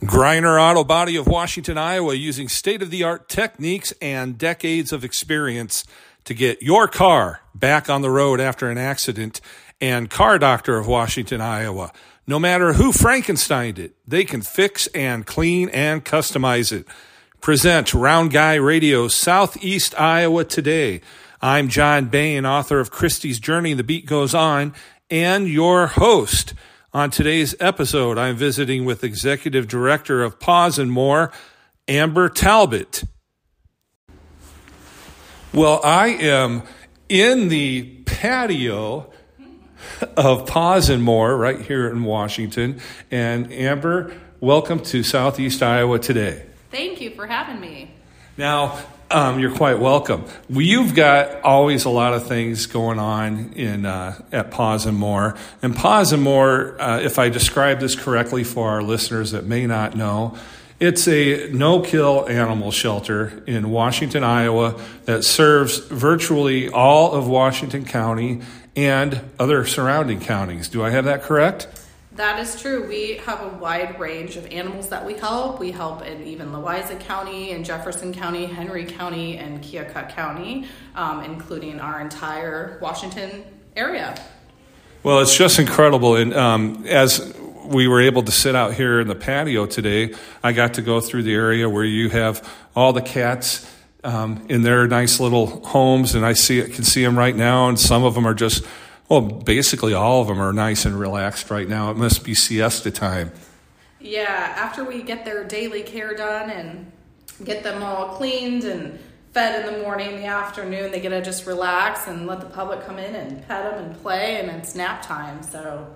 Greiner Auto Body of Washington, Iowa, using state of the art techniques and decades of experience to get your car back on the road after an accident. And Car Doctor of Washington, Iowa. No matter who Frankensteined it, they can fix and clean and customize it. Present Round Guy Radio Southeast Iowa today. I'm John Bain, author of Christie's Journey, The Beat Goes On, and your host. On today's episode, I'm visiting with Executive Director of Paws and More, Amber Talbot. Well, I am in the patio of Paws and More right here in Washington. And Amber, welcome to Southeast Iowa today. Thank you for having me. Now, um, you're quite welcome. You've got always a lot of things going on in uh, at Paws and More. And Paws and More, uh, if I describe this correctly for our listeners that may not know, it's a no-kill animal shelter in Washington, Iowa, that serves virtually all of Washington County and other surrounding counties. Do I have that correct? That is true. We have a wide range of animals that we help. We help in even Louisa County and Jefferson County, Henry County, and Keokuk County, um, including our entire Washington area. Well, it's just incredible. And um, as we were able to sit out here in the patio today, I got to go through the area where you have all the cats um, in their nice little homes, and I see can see them right now, and some of them are just well, basically all of them are nice and relaxed right now. It must be siesta time. Yeah, after we get their daily care done and get them all cleaned and fed in the morning, in the afternoon, they get to just relax and let the public come in and pet them and play, and it's nap time. So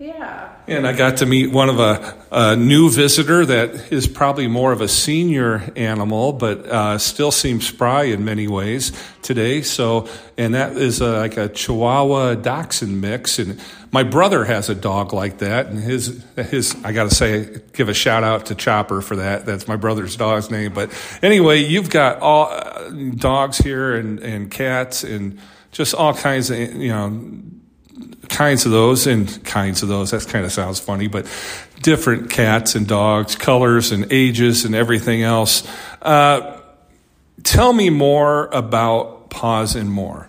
yeah. And I got to meet one of a, a, new visitor that is probably more of a senior animal, but uh, still seems spry in many ways today. So, and that is a, like a Chihuahua Dachshund mix. And my brother has a dog like that, and his his I got to say, give a shout out to Chopper for that. That's my brother's dog's name. But anyway, you've got all uh, dogs here and and cats and just all kinds of you know kinds of those and kinds of those. That kind of sounds funny, but different cats and dogs, colors and ages and everything else. Uh, tell me more about Paws and More.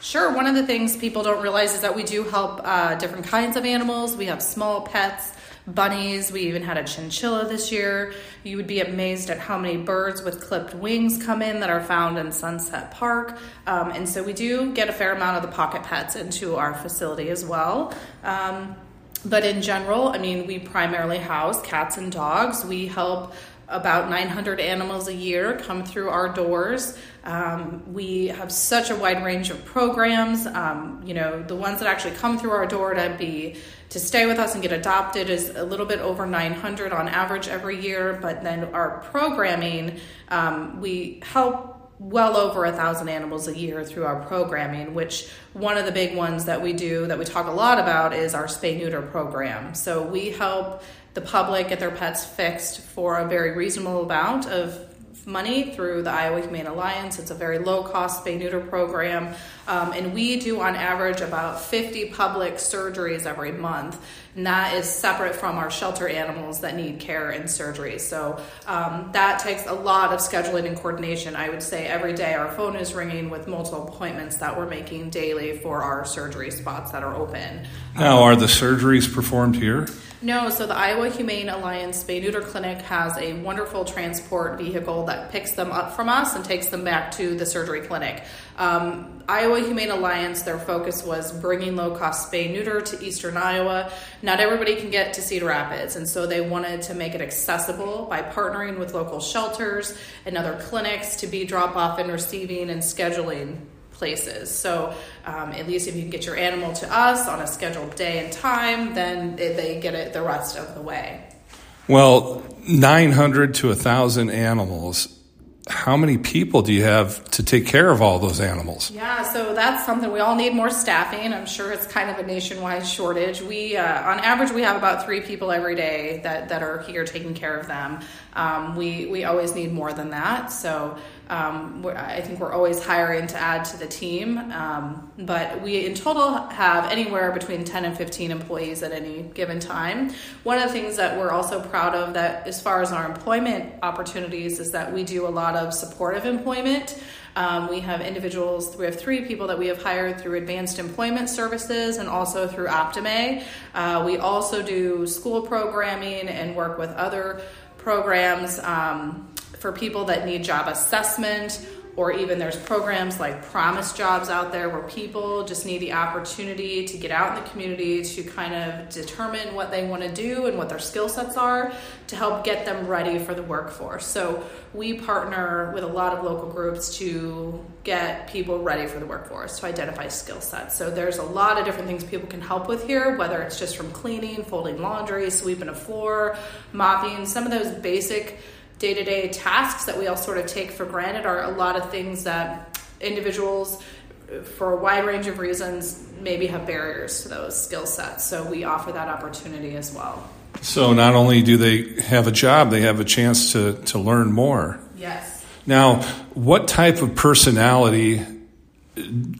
Sure. One of the things people don't realize is that we do help uh, different kinds of animals. We have small pets bunnies. We even had a chinchilla this year. You would be amazed at how many birds with clipped wings come in that are found in Sunset Park. Um, and so we do get a fair amount of the pocket pets into our facility as well. Um, but in general, I mean, we primarily house cats and dogs. We help about 900 animals a year come through our doors. Um, we have such a wide range of programs. Um, you know, the ones that actually come through our door to be to stay with us and get adopted is a little bit over 900 on average every year. But then our programming, um, we help well over a thousand animals a year through our programming which one of the big ones that we do that we talk a lot about is our spay neuter program so we help the public get their pets fixed for a very reasonable amount of money through the Iowa Humane Alliance. It's a very low cost spay neuter program. Um, and we do on average about 50 public surgeries every month. And that is separate from our shelter animals that need care and surgery. So um, that takes a lot of scheduling and coordination. I would say every day our phone is ringing with multiple appointments that we're making daily for our surgery spots that are open. Now, are the surgeries performed here? No, so the Iowa Humane Alliance Spay Neuter Clinic has a wonderful transport vehicle that picks them up from us and takes them back to the surgery clinic. Um, Iowa Humane Alliance, their focus was bringing low cost spay neuter to eastern Iowa. Not everybody can get to Cedar Rapids, and so they wanted to make it accessible by partnering with local shelters and other clinics to be drop off and receiving and scheduling places. So um, at least if you can get your animal to us on a scheduled day and time, then they get it the rest of the way. Well, 900 to 1,000 animals. How many people do you have to take care of all those animals? Yeah, so that's something we all need more staffing. I'm sure it's kind of a nationwide shortage. We, uh, on average, we have about three people every day that, that are here taking care of them. Um, we we always need more than that. So Um, I think we're always hiring to add to the team, um, but we in total have anywhere between 10 and 15 employees at any given time. One of the things that we're also proud of that, as far as our employment opportunities, is that we do a lot of supportive employment. Um, we have individuals, we have three people that we have hired through Advanced Employment Services and also through Optimae. Uh, we also do school programming and work with other programs um, for people that need job assessment or even there's programs like promise jobs out there where people just need the opportunity to get out in the community to kind of determine what they want to do and what their skill sets are to help get them ready for the workforce. So we partner with a lot of local groups to get people ready for the workforce to identify skill sets. So there's a lot of different things people can help with here whether it's just from cleaning folding laundry sweeping a floor mopping some of those basic day to day tasks that we all sort of take for granted are a lot of things that individuals, for a wide range of reasons, maybe have barriers to those skill sets. So we offer that opportunity as well. So not only do they have a job, they have a chance to, to learn more. Yes. Now, what type of personality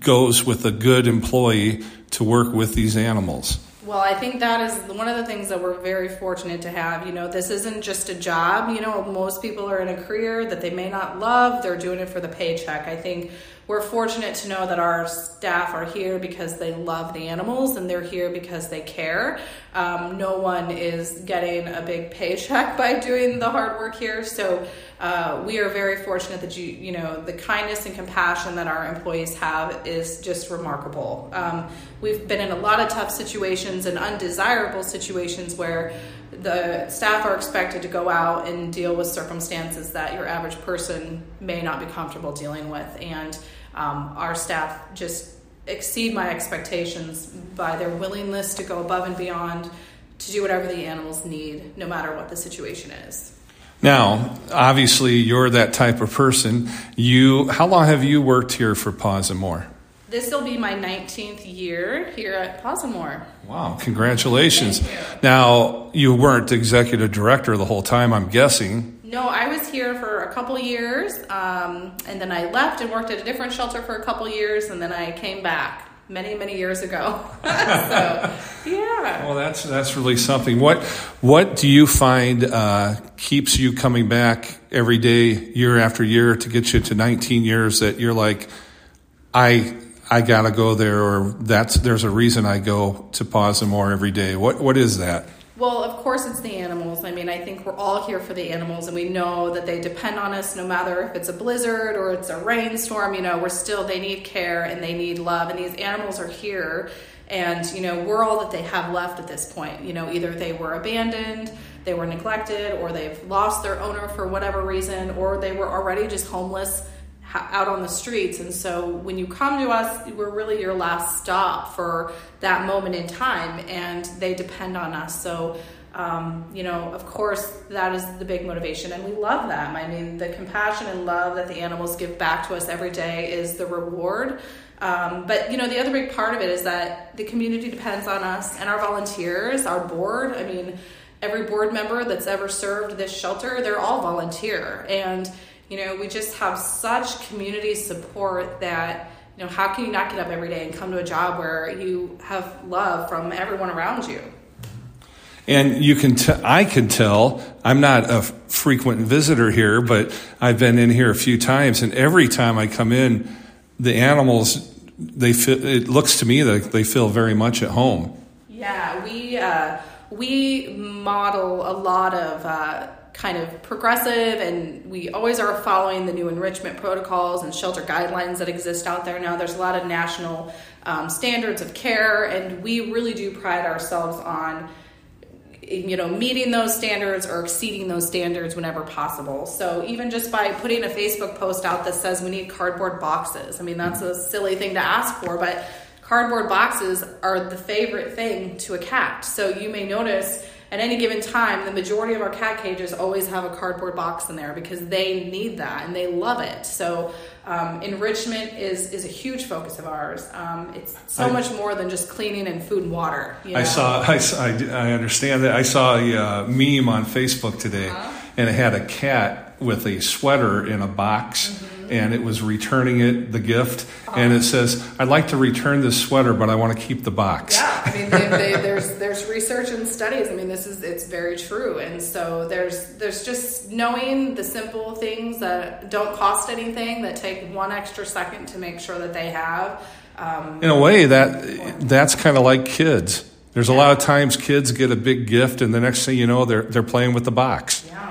goes with a good employee to work with these animals? Well, I think that is one of the things that we're very fortunate to have. You know, this isn't just a job. You know, most people are in a career that they may not love, they're doing it for the paycheck. I think we're fortunate to know that our staff are here because they love the animals and they're here because they care. Um, no one is getting a big paycheck by doing the hard work here. So uh, we are very fortunate that you, you know, the kindness and compassion that our employees have is just remarkable. Um, we've been in a lot of tough situations and undesirable situations where the staff are expected to go out and deal with circumstances that your average person may not be comfortable dealing with. And um, our staff just exceed my expectations by their willingness to go above and beyond to do whatever the animals need, no matter what the situation is. Now, obviously, you're that type of person. You, how long have you worked here for Paws and More? This will be my 19th year here at Paws and More. Wow, congratulations. You. Now, you weren't executive director the whole time, I'm guessing. No, I was here for a couple years, um, and then I left and worked at a different shelter for a couple years, and then I came back many, many years ago. so, yeah. Well, that's that's really something. What what do you find uh, keeps you coming back every day, year after year, to get you to 19 years? That you're like, I I gotta go there, or that's there's a reason I go to Paws and More every day. What what is that? Well, of course, it's the animals. I mean, I think we're all here for the animals, and we know that they depend on us no matter if it's a blizzard or it's a rainstorm. You know, we're still, they need care and they need love, and these animals are here. And, you know, we're all that they have left at this point. You know, either they were abandoned, they were neglected, or they've lost their owner for whatever reason, or they were already just homeless out on the streets. And so when you come to us, we're really your last stop for that moment in time, and they depend on us. So, um, you know, of course, that is the big motivation, and we love them. I mean, the compassion and love that the animals give back to us every day is the reward. Um, but you know, the other big part of it is that the community depends on us and our volunteers, our board. I mean, every board member that's ever served this shelter, they're all volunteer, and you know, we just have such community support that, you know, how can you not get up every day and come to a job where you have love from everyone around you? And you can, t- I can tell, I'm not a frequent visitor here, but I've been in here a few times, and every time I come in, the animals, they feel, it looks to me like they feel very much at home. Yeah, we, uh, we model a lot of, uh, kind of progressive and we always are following the new enrichment protocols and shelter guidelines that exist out there now. There's a lot of national um, standards of care and we really do pride ourselves on you know meeting those standards or exceeding those standards whenever possible. So even just by putting a facebook post out that says we need cardboard boxes. I mean that's a silly thing to ask for but cardboard boxes are the favorite thing to a cat so you may notice at any given time, the majority of our cat cages always have a cardboard box in there because they need that and they love it. So um, enrichment is is a huge focus of ours. Um, it's so I, much more than just cleaning and food and water. You know? I saw, I, I, understand that. I saw a uh, meme on Facebook today, uh-huh. and it had a cat with a sweater in a box. Mm-hmm and it was returning it the gift, and it says, "I'd like to return this sweater, but I want to keep the box." Yeah, I mean, they, they, there's there's research and studies. I mean, this is it's very true, and so there's there's just knowing the simple things that don't cost anything that take one extra second to make sure that they have. Um, In a way, that that's kind of like kids. There's a lot of times kids get a big gift, and the next thing you know, they're they're playing with the box. Yeah,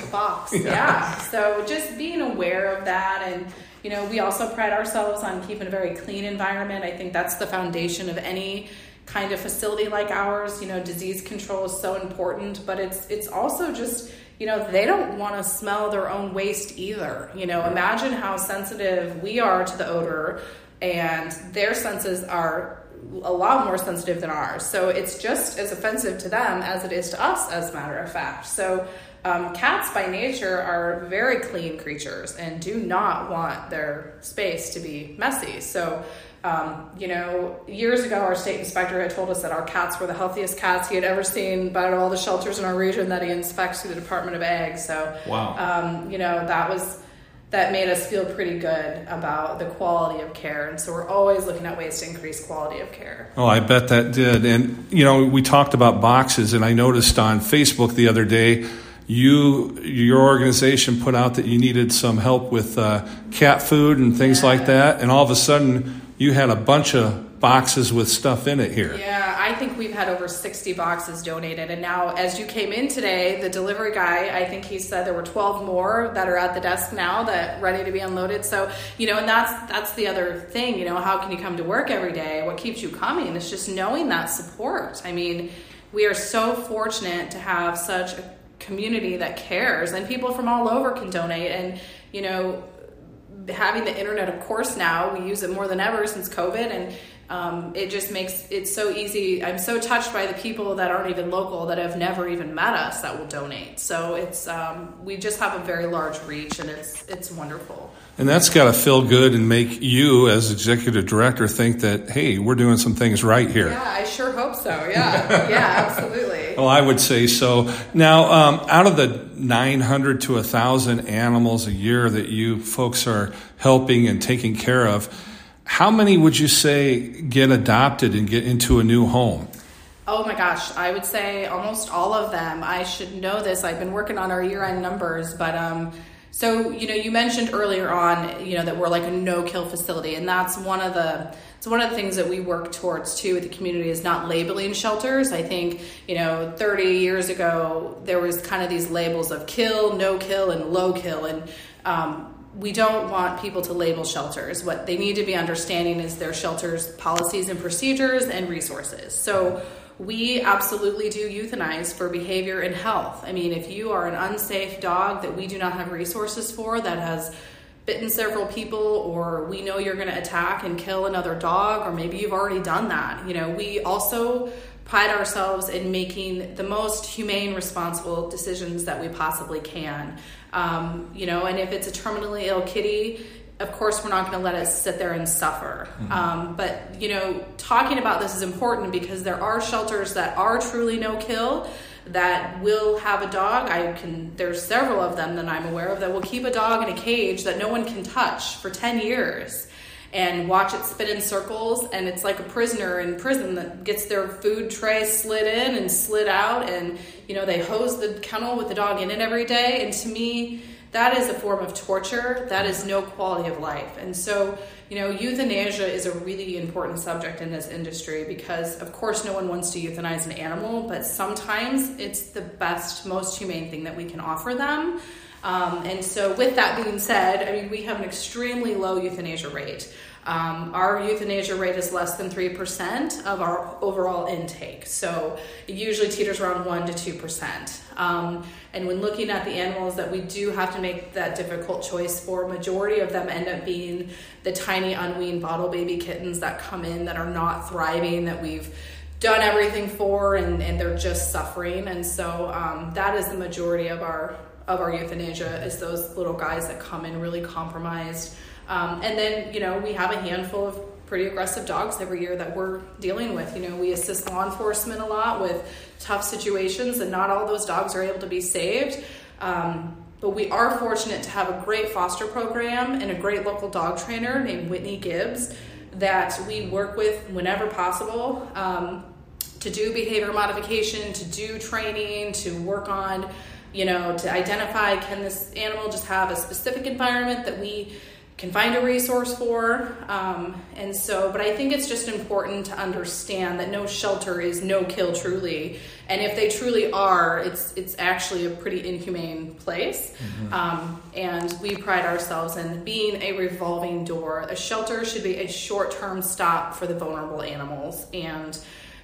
the box. yeah. yeah. So just being aware of that and you know, we also pride ourselves on keeping a very clean environment. I think that's the foundation of any kind of facility like ours. You know, disease control is so important, but it's it's also just you know they don't want to smell their own waste either. You know, imagine how sensitive we are to the odor, and their senses are a lot more sensitive than ours. So it's just as offensive to them as it is to us, as a matter of fact. So um, cats by nature are very clean creatures and do not want their space to be messy. So um, you know, years ago, our state inspector had told us that our cats were the healthiest cats he had ever seen by all the shelters in our region that he inspects through the Department of Ag. So, wow. um, you know, that was that made us feel pretty good about the quality of care. And so we're always looking at ways to increase quality of care. Oh, I bet that did. And, you know, we talked about boxes, and I noticed on Facebook the other day, you, your organization put out that you needed some help with uh, cat food and things yeah. like that. And all of a sudden, you had a bunch of boxes with stuff in it here. Yeah, I think we've had over 60 boxes donated. And now, as you came in today, the delivery guy, I think he said there were 12 more that are at the desk now that ready to be unloaded. So, you know, and that's that's the other thing, you know, how can you come to work every day? What keeps you coming? It's just knowing that support. I mean, we are so fortunate to have such a community that cares and people from all over can donate and, you know, having the internet, of course, now we use it more than ever since COVID, and um, it just makes it so easy. I'm so touched by the people that aren't even local that have never even met us that will donate. So it's um, we just have a very large reach, and it's it's wonderful. And that's got to feel good and make you, as executive director, think that hey, we're doing some things right here. Yeah, I sure hope so. Yeah, yeah, absolutely. Well, I would say so. Now, um, out of the 900 to 1,000 animals a year that you folks are helping and taking care of how many would you say get adopted and get into a new home? Oh my gosh, I would say almost all of them. I should know this. I've been working on our year-end numbers, but um, so you know, you mentioned earlier on, you know, that we're like a no-kill facility, and that's one of the it's one of the things that we work towards too with the community is not labeling shelters. I think you know, 30 years ago there was kind of these labels of kill, no kill, and low kill, and um, we don't want people to label shelters. What they need to be understanding is their shelters' policies and procedures and resources. So we absolutely do euthanize for behavior and health. I mean, if you are an unsafe dog that we do not have resources for that has bitten several people or we know you're going to attack and kill another dog or maybe you've already done that. You know, we also pride ourselves in making the most humane, responsible decisions that we possibly can. Um, you know, and if it's a terminally ill kitty, of course, we're not going to let it sit there and suffer. Mm-hmm. Um, but, you know, talking about this is important because there are shelters that are truly no kill that will have a dog. I can, there's several of them that I'm aware of that will keep a dog in a cage that no one can touch for 10 years and watch it spin in circles. And it's like a prisoner in prison that gets their food tray slid in and slid out. And you know they hose the kennel with the dog in it every day. And to me that is a form of torture. That is no quality of life. And so you know euthanasia is a really important subject in this industry because of course no one wants to euthanize an animal but sometimes it's the best most humane thing that we can offer them. Um, and so, with that being said, I mean, we have an extremely low euthanasia rate. Um, our euthanasia rate is less than 3% of our overall intake. So it usually teeters around 1% to 2%. Um, and when looking at the animals that we do have to make that difficult choice for, majority of them end up being the tiny unweaned bottle baby kittens that come in that are not thriving, that we've done everything for and, and they're just suffering. And so um, that is the majority of our of our euthanasia is those little guys that come in really compromised. Um, and then, you know, we have a handful of pretty aggressive dogs every year that we're dealing with. You know, we assist law enforcement a lot with tough situations, and not all those dogs are able to be saved. Um, but we are fortunate to have a great foster program and a great local dog trainer named Whitney Gibbs that we work with whenever possible um, to do behavior modification, to do training, to work on, you know, to identify can this animal just have a specific environment that we can find a resource for. Um, and so, but I think it's just important to understand that no shelter is no kill truly. And if they truly are, it's it's actually a pretty inhumane place. Mm-hmm. Um, and we pride ourselves in being a revolving door. A shelter should be a short term stop for the vulnerable animals. And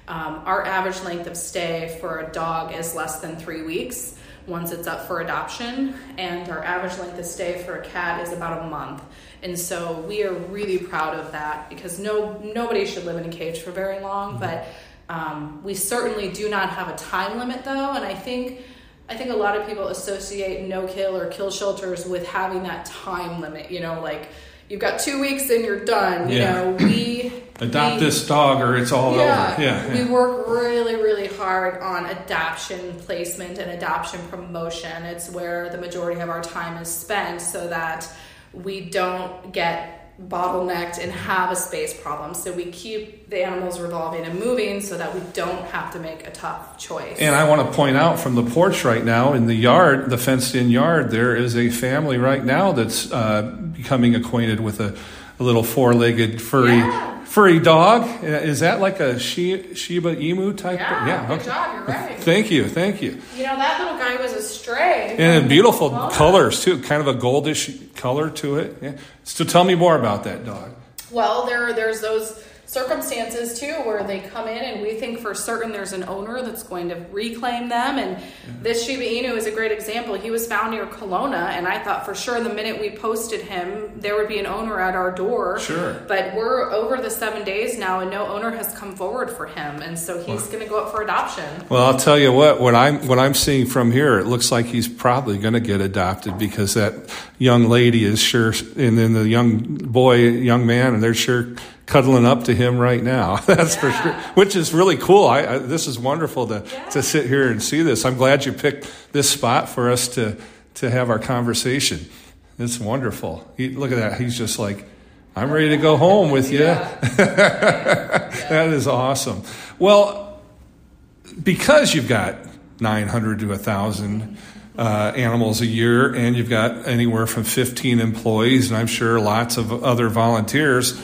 um, our average length of stay for a dog is less than three weeks once it's up for adoption, and our average length of stay for a cat is about a month. And so we are really proud of that because no nobody should live in a cage for very long, mm-hmm. but um, we certainly do not have a time limit though, and I think. I think a lot of people associate no kill or kill shelters with having that time limit, you know, like you've got two weeks and you're done. You know, we adopt we, this dog or it's all yeah, over. Yeah, yeah, we work really, really hard on adoption placement and adoption promotion. It's where the majority of our time is spent, so that we don't get bottlenecked and have a space problem. So we keep the animals revolving and moving so that we don't have to make a tough choice. And I want to point out from the porch right now in the yard, the fenced in yard, there is a family right now that's uh, becoming acquainted with a, a little four legged furry. Yeah furry dog. Uh, is that like a Shiba Inu type? Yeah, yeah good okay. job. You're right. Thank you, thank you. You know that little guy was a stray. And beautiful colors too, kind of a goldish color to it. Yeah. So tell me more about that dog. Well, there there's those circumstances too where they come in and we think for certain there's an owner that's going to reclaim them and yeah. this Shiba Inu is a great example. He was found near Kalona and I thought for sure the minute we posted him there would be an owner at our door. Sure. But we're over the 7 days now and no owner has come forward for him and so he's going to go up for adoption. Well, I'll tell you what what I'm what I'm seeing from here it looks like he's probably going to get adopted because that young lady is sure and then the young boy young man and they're sure cuddling up to him right now. That's yeah. for sure. Which is really cool. I, I, this is wonderful to yeah. to sit here and see this. I'm glad you picked this spot for us to to have our conversation. It's wonderful. He, look at that. He's just like, I'm ready to go home with you. Yeah. that is awesome. Well, because you've got 900 to 1,000 uh, animals a year, and you've got anywhere from 15 employees, and I'm sure lots of other volunteers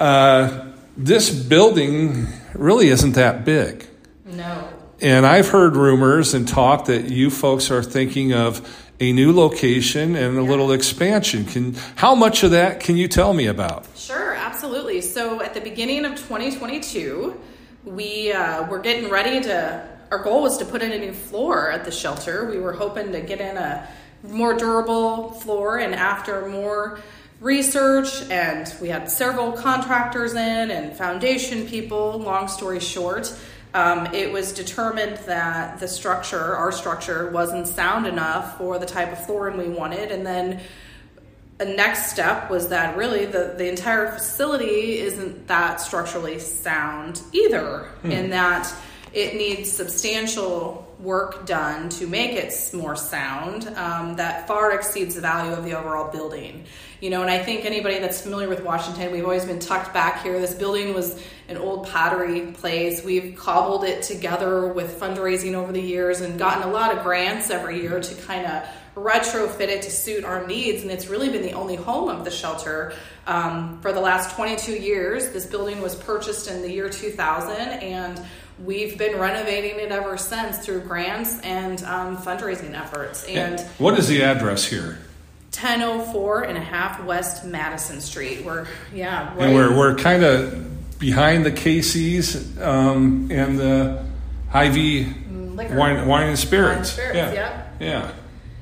uh, this building really isn't that big. No. And I've heard rumors and talk that you folks are thinking of a new location and a yeah. little expansion. Can how much of that can you tell me about? Sure, absolutely. So at the beginning of 2022, we uh, were getting ready to. Our goal was to put in a new floor at the shelter. We were hoping to get in a more durable floor, and after more research and we had several contractors in and foundation people long story short um, it was determined that the structure our structure wasn't sound enough for the type of flooring we wanted and then a next step was that really the, the entire facility isn't that structurally sound either hmm. in that it needs substantial work done to make it more sound um, that far exceeds the value of the overall building. You know, and I think anybody that's familiar with Washington, we've always been tucked back here. This building was an old pottery place. We've cobbled it together with fundraising over the years and gotten a lot of grants every year to kind of retrofit it to suit our needs. And it's really been the only home of the shelter um, for the last 22 years. This building was purchased in the year 2000 and we've been renovating it ever since through grants and um, fundraising efforts. And what is the address here? 1004 and a half West Madison Street. We're yeah, right. and we're we're kind of behind the Casey's um, and the Hy-Vee mm, wine, wine and spirits. Wine and spirits yeah. yeah, yeah.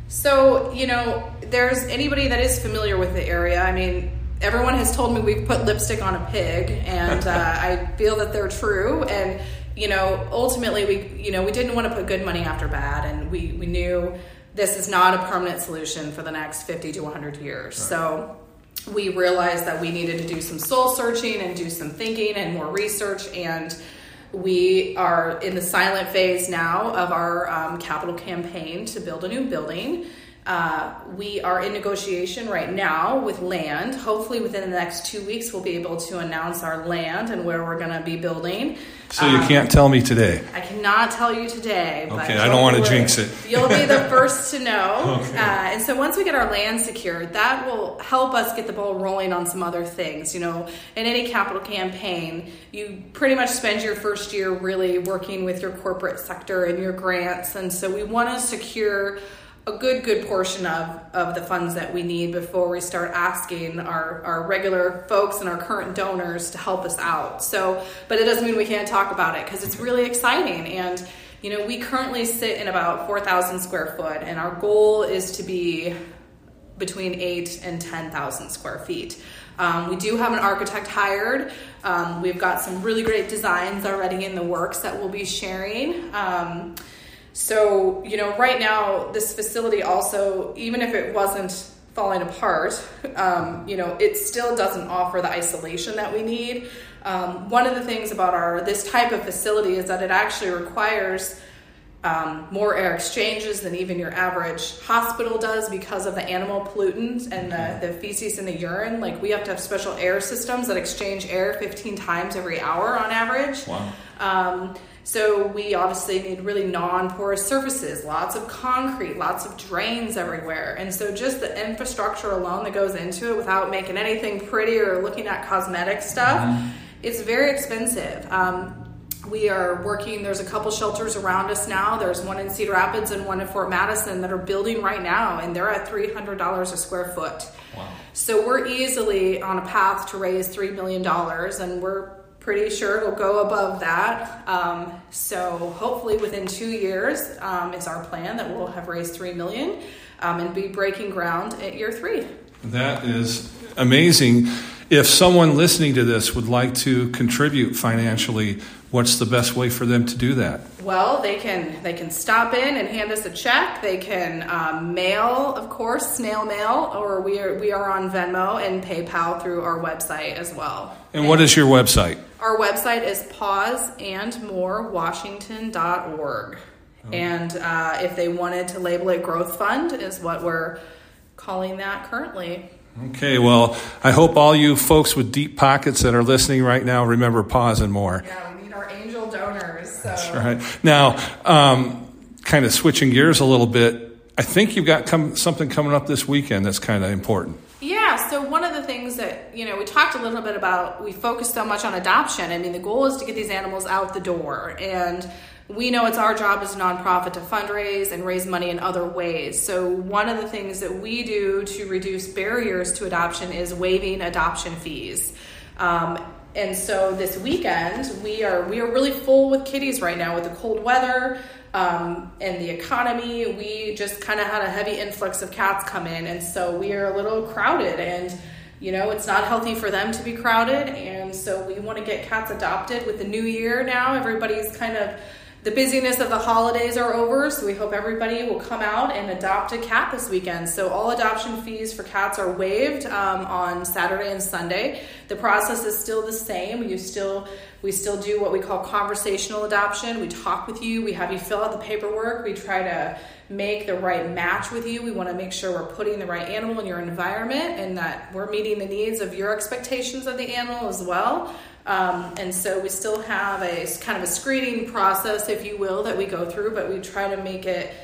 So you know, there's anybody that is familiar with the area. I mean, everyone has told me we've put lipstick on a pig, and uh, I feel that they're true. And you know, ultimately, we you know we didn't want to put good money after bad, and we we knew this is not a permanent solution for the next 50 to 100 years. Right. So we realized that we needed to do some soul searching and do some thinking and more research and we are in the silent phase now of our um, capital campaign to build a new building Uh, we are in negotiation right now with land. Hopefully, within the next two weeks, we'll be able to announce our land and where we're going to be building. So you Um, can't tell me today. I cannot tell you today. But Okay, I don't wanna jinx it. You'll be the first to know. uh, and so once we get our land secured, that will help us get the ball rolling on some other things. You know, in any capital campaign, you pretty much spend your first year really working with your corporate sector and your grants. And so we want to secure a good good portion of, of the funds that we need before we start asking our, our regular folks and our current donors to help us out so but it doesn't mean we can't talk about it because it's really exciting and you know we currently sit in about 4000 square foot and our goal is to be between 8 and 10,000 square feet. Um, we do have an architect hired. Um, we've got some really great designs already in the works that we'll be sharing. Um, so, you know, right now, this facility also, even if it wasn't falling apart, um, you know, it still doesn't offer the isolation that we need. Um, one of the things about our this type of facility is that it actually requires um, more air exchanges than even your average hospital does because of the animal pollutants and the, the feces and the urine. Like we have to have special air systems that exchange air 15 times every hour on average. Wow. So we obviously need really non-porous surfaces, lots of concrete, lots of drains everywhere. And so just the infrastructure alone that goes into it without making anything pretty or looking at cosmetic stuff, it's very expensive. Um, we are working, there's a couple shelters around us now. There's one in Cedar Rapids and one in Fort Madison that are building right now, and they're at $300 a square foot. Wow. So we're easily on a path to raise $3 million, and we're pretty sure it'll go above that. Um, so hopefully within two years um, is our plan that we'll have raised 3 million um, and be breaking ground at year three. That is amazing. If someone listening to this would like to contribute financially, what's the best way for them to do that? Well, they can they can stop in and hand us a check. They can um, mail, of course, snail mail, or we are we are on Venmo and PayPal through our website as well. And what is your website? Our website is pawsandmorewashington.org. And uh, if they wanted to label it Growth Fund, is what we're calling that currently. Okay, well, I hope all you folks with deep pockets that are listening right now remember Paws and More. Yeah, we need our angel donors. So. Right. Now, um, kind of switching gears a little bit, I think you've got come, something coming up this weekend that's kind of important. Yeah, so one of the things that, you know, we talked a little bit about, we focus so much on adoption. I mean, the goal is to get these animals out the door. And we know it's our job as a nonprofit to fundraise and raise money in other ways. So, one of the things that we do to reduce barriers to adoption is waiving adoption fees. Um, and so this weekend we are we are really full with kitties right now with the cold weather um, and the economy. We just kind of had a heavy influx of cats come in, and so we are a little crowded. And you know it's not healthy for them to be crowded, and so we want to get cats adopted with the new year. Now everybody's kind of the busyness of the holidays are over, so we hope everybody will come out and adopt a cat this weekend. So all adoption fees for cats are waived um, on Saturday and Sunday. The process is still the same. You still we still do what we call conversational adoption. We talk with you. We have you fill out the paperwork. We try to make the right match with you. We want to make sure we're putting the right animal in your environment and that we're meeting the needs of your expectations of the animal as well. Um, and so we still have a kind of a screening process, if you will, that we go through, but we try to make it,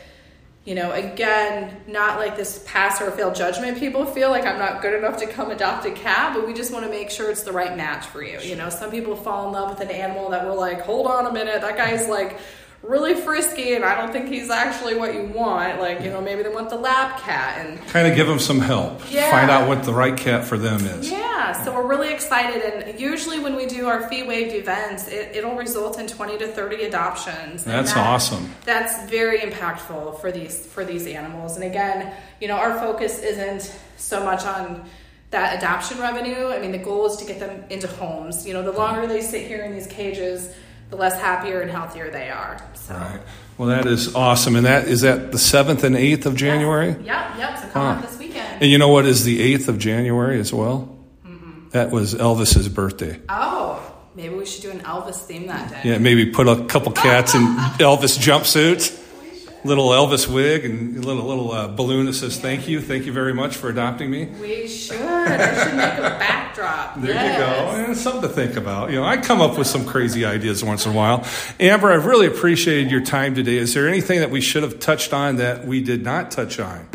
you know, again, not like this pass or fail judgment people feel like I'm not good enough to come adopt a cat, but we just want to make sure it's the right match for you. You know, some people fall in love with an animal that we're like, hold on a minute, that guy's like really frisky and I don't think he's actually what you want. Like, you know, maybe they want the lap cat and Kind of give them some help. Yeah. Find out what the right cat for them is. Yeah, so we're really excited, and usually when we do our fee waived events, it, it'll result in twenty to thirty adoptions. That's that- awesome. That's very impactful for these for these animals. And again, you know, our focus isn't so much on that adoption revenue. I mean, the goal is to get them into homes. You know, the longer they sit here in these cages, the less happier and healthier they are. So. All right. Well, that is awesome. And that is that the 7th and 8th of January? Yep, yep. So come Huh. this weekend. And you know what is the 8th of January as well? Mm-hmm. That was Elvis's birthday. oh, maybe we should do an Elvis theme that day. Yeah, maybe put a couple cats in Elvis jumpsuits. Little Elvis wig and a little little uh, balloon that says "Thank you, thank you very much for adopting me." We should. I should make a backdrop. There yes. you go. And something to think about. You know, I come up with some crazy ideas once in a while. Amber, I've really appreciated your time today. Is there anything that we should have touched on that we did not touch on?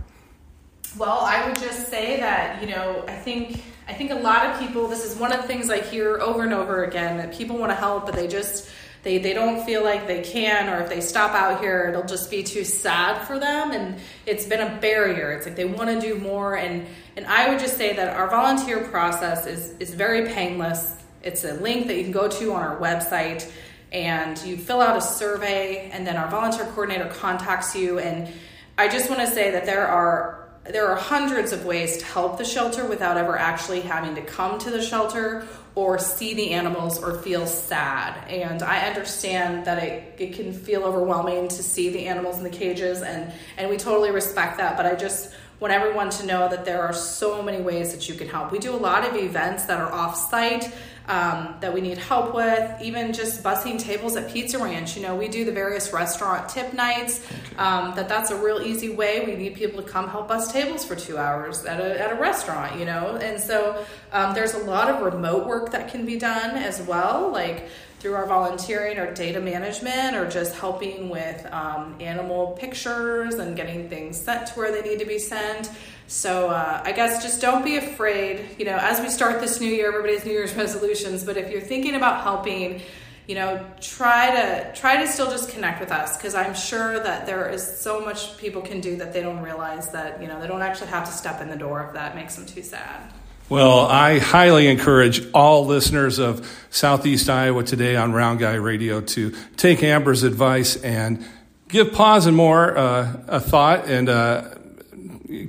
Well, I would just say that, you know, I think I think a lot of people this is one of the things I hear over and over again that people want to help but they just they, they don't feel like they can or if they stop out here it'll just be too sad for them. And it's been a barrier. It's like they want to do more. And and i would just say that our volunteer process is is very painless. It's a link that you can go to on our website and you fill out a survey and then our volunteer coordinator contacts you. And i just want to say that there are there are hundreds of ways to help the shelter without ever actually having to come to the shelter or see the animals or feel sad. And I understand that it, it can feel overwhelming to see the animals in the cages, and, and we totally respect that. But I just want everyone to know that there are so many ways that you can help. We do a lot of events that are off site um, that we need help with, even just bussing tables at Pizza Ranch. You know, we do the various restaurant tip nights. Um, that that's a real easy way. We need people to come help bus tables for two hours at a, at a restaurant, you know. And so um, there's a lot of remote work that can be done as well, like through our volunteering or data management or just helping with um, animal pictures and getting things sent to where they need to be sent. So uh, I guess just don't be afraid. You know, as we start this new year, everybody's New Year's resolutions. But if you're thinking about helping, you know, try to try to still just connect with us because I'm sure that there is so much people can do that they don't realize that you know they don't actually have to step in the door if that makes them too sad. Well, I highly encourage all listeners of Southeast Iowa today on Round Guy Radio to take Amber's advice and give Paws and More uh, a thought and uh,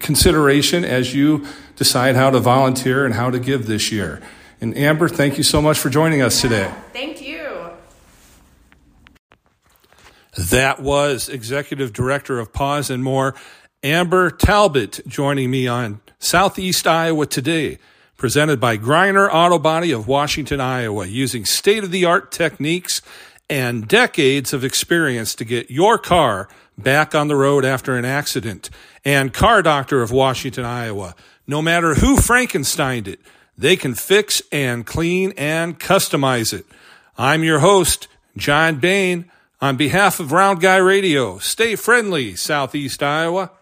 consideration as you decide how to volunteer and how to give this year. And Amber, thank you so much for joining us today. Thank you. That was Executive Director of Paws and More, Amber Talbot, joining me on Southeast Iowa today, presented by Greiner Auto Body of Washington, Iowa, using state of the art techniques and decades of experience to get your car back on the road after an accident. And Car Doctor of Washington, Iowa. No matter who Frankensteined it, they can fix and clean and customize it. I'm your host, John Bain. On behalf of Round Guy Radio, stay friendly, Southeast Iowa.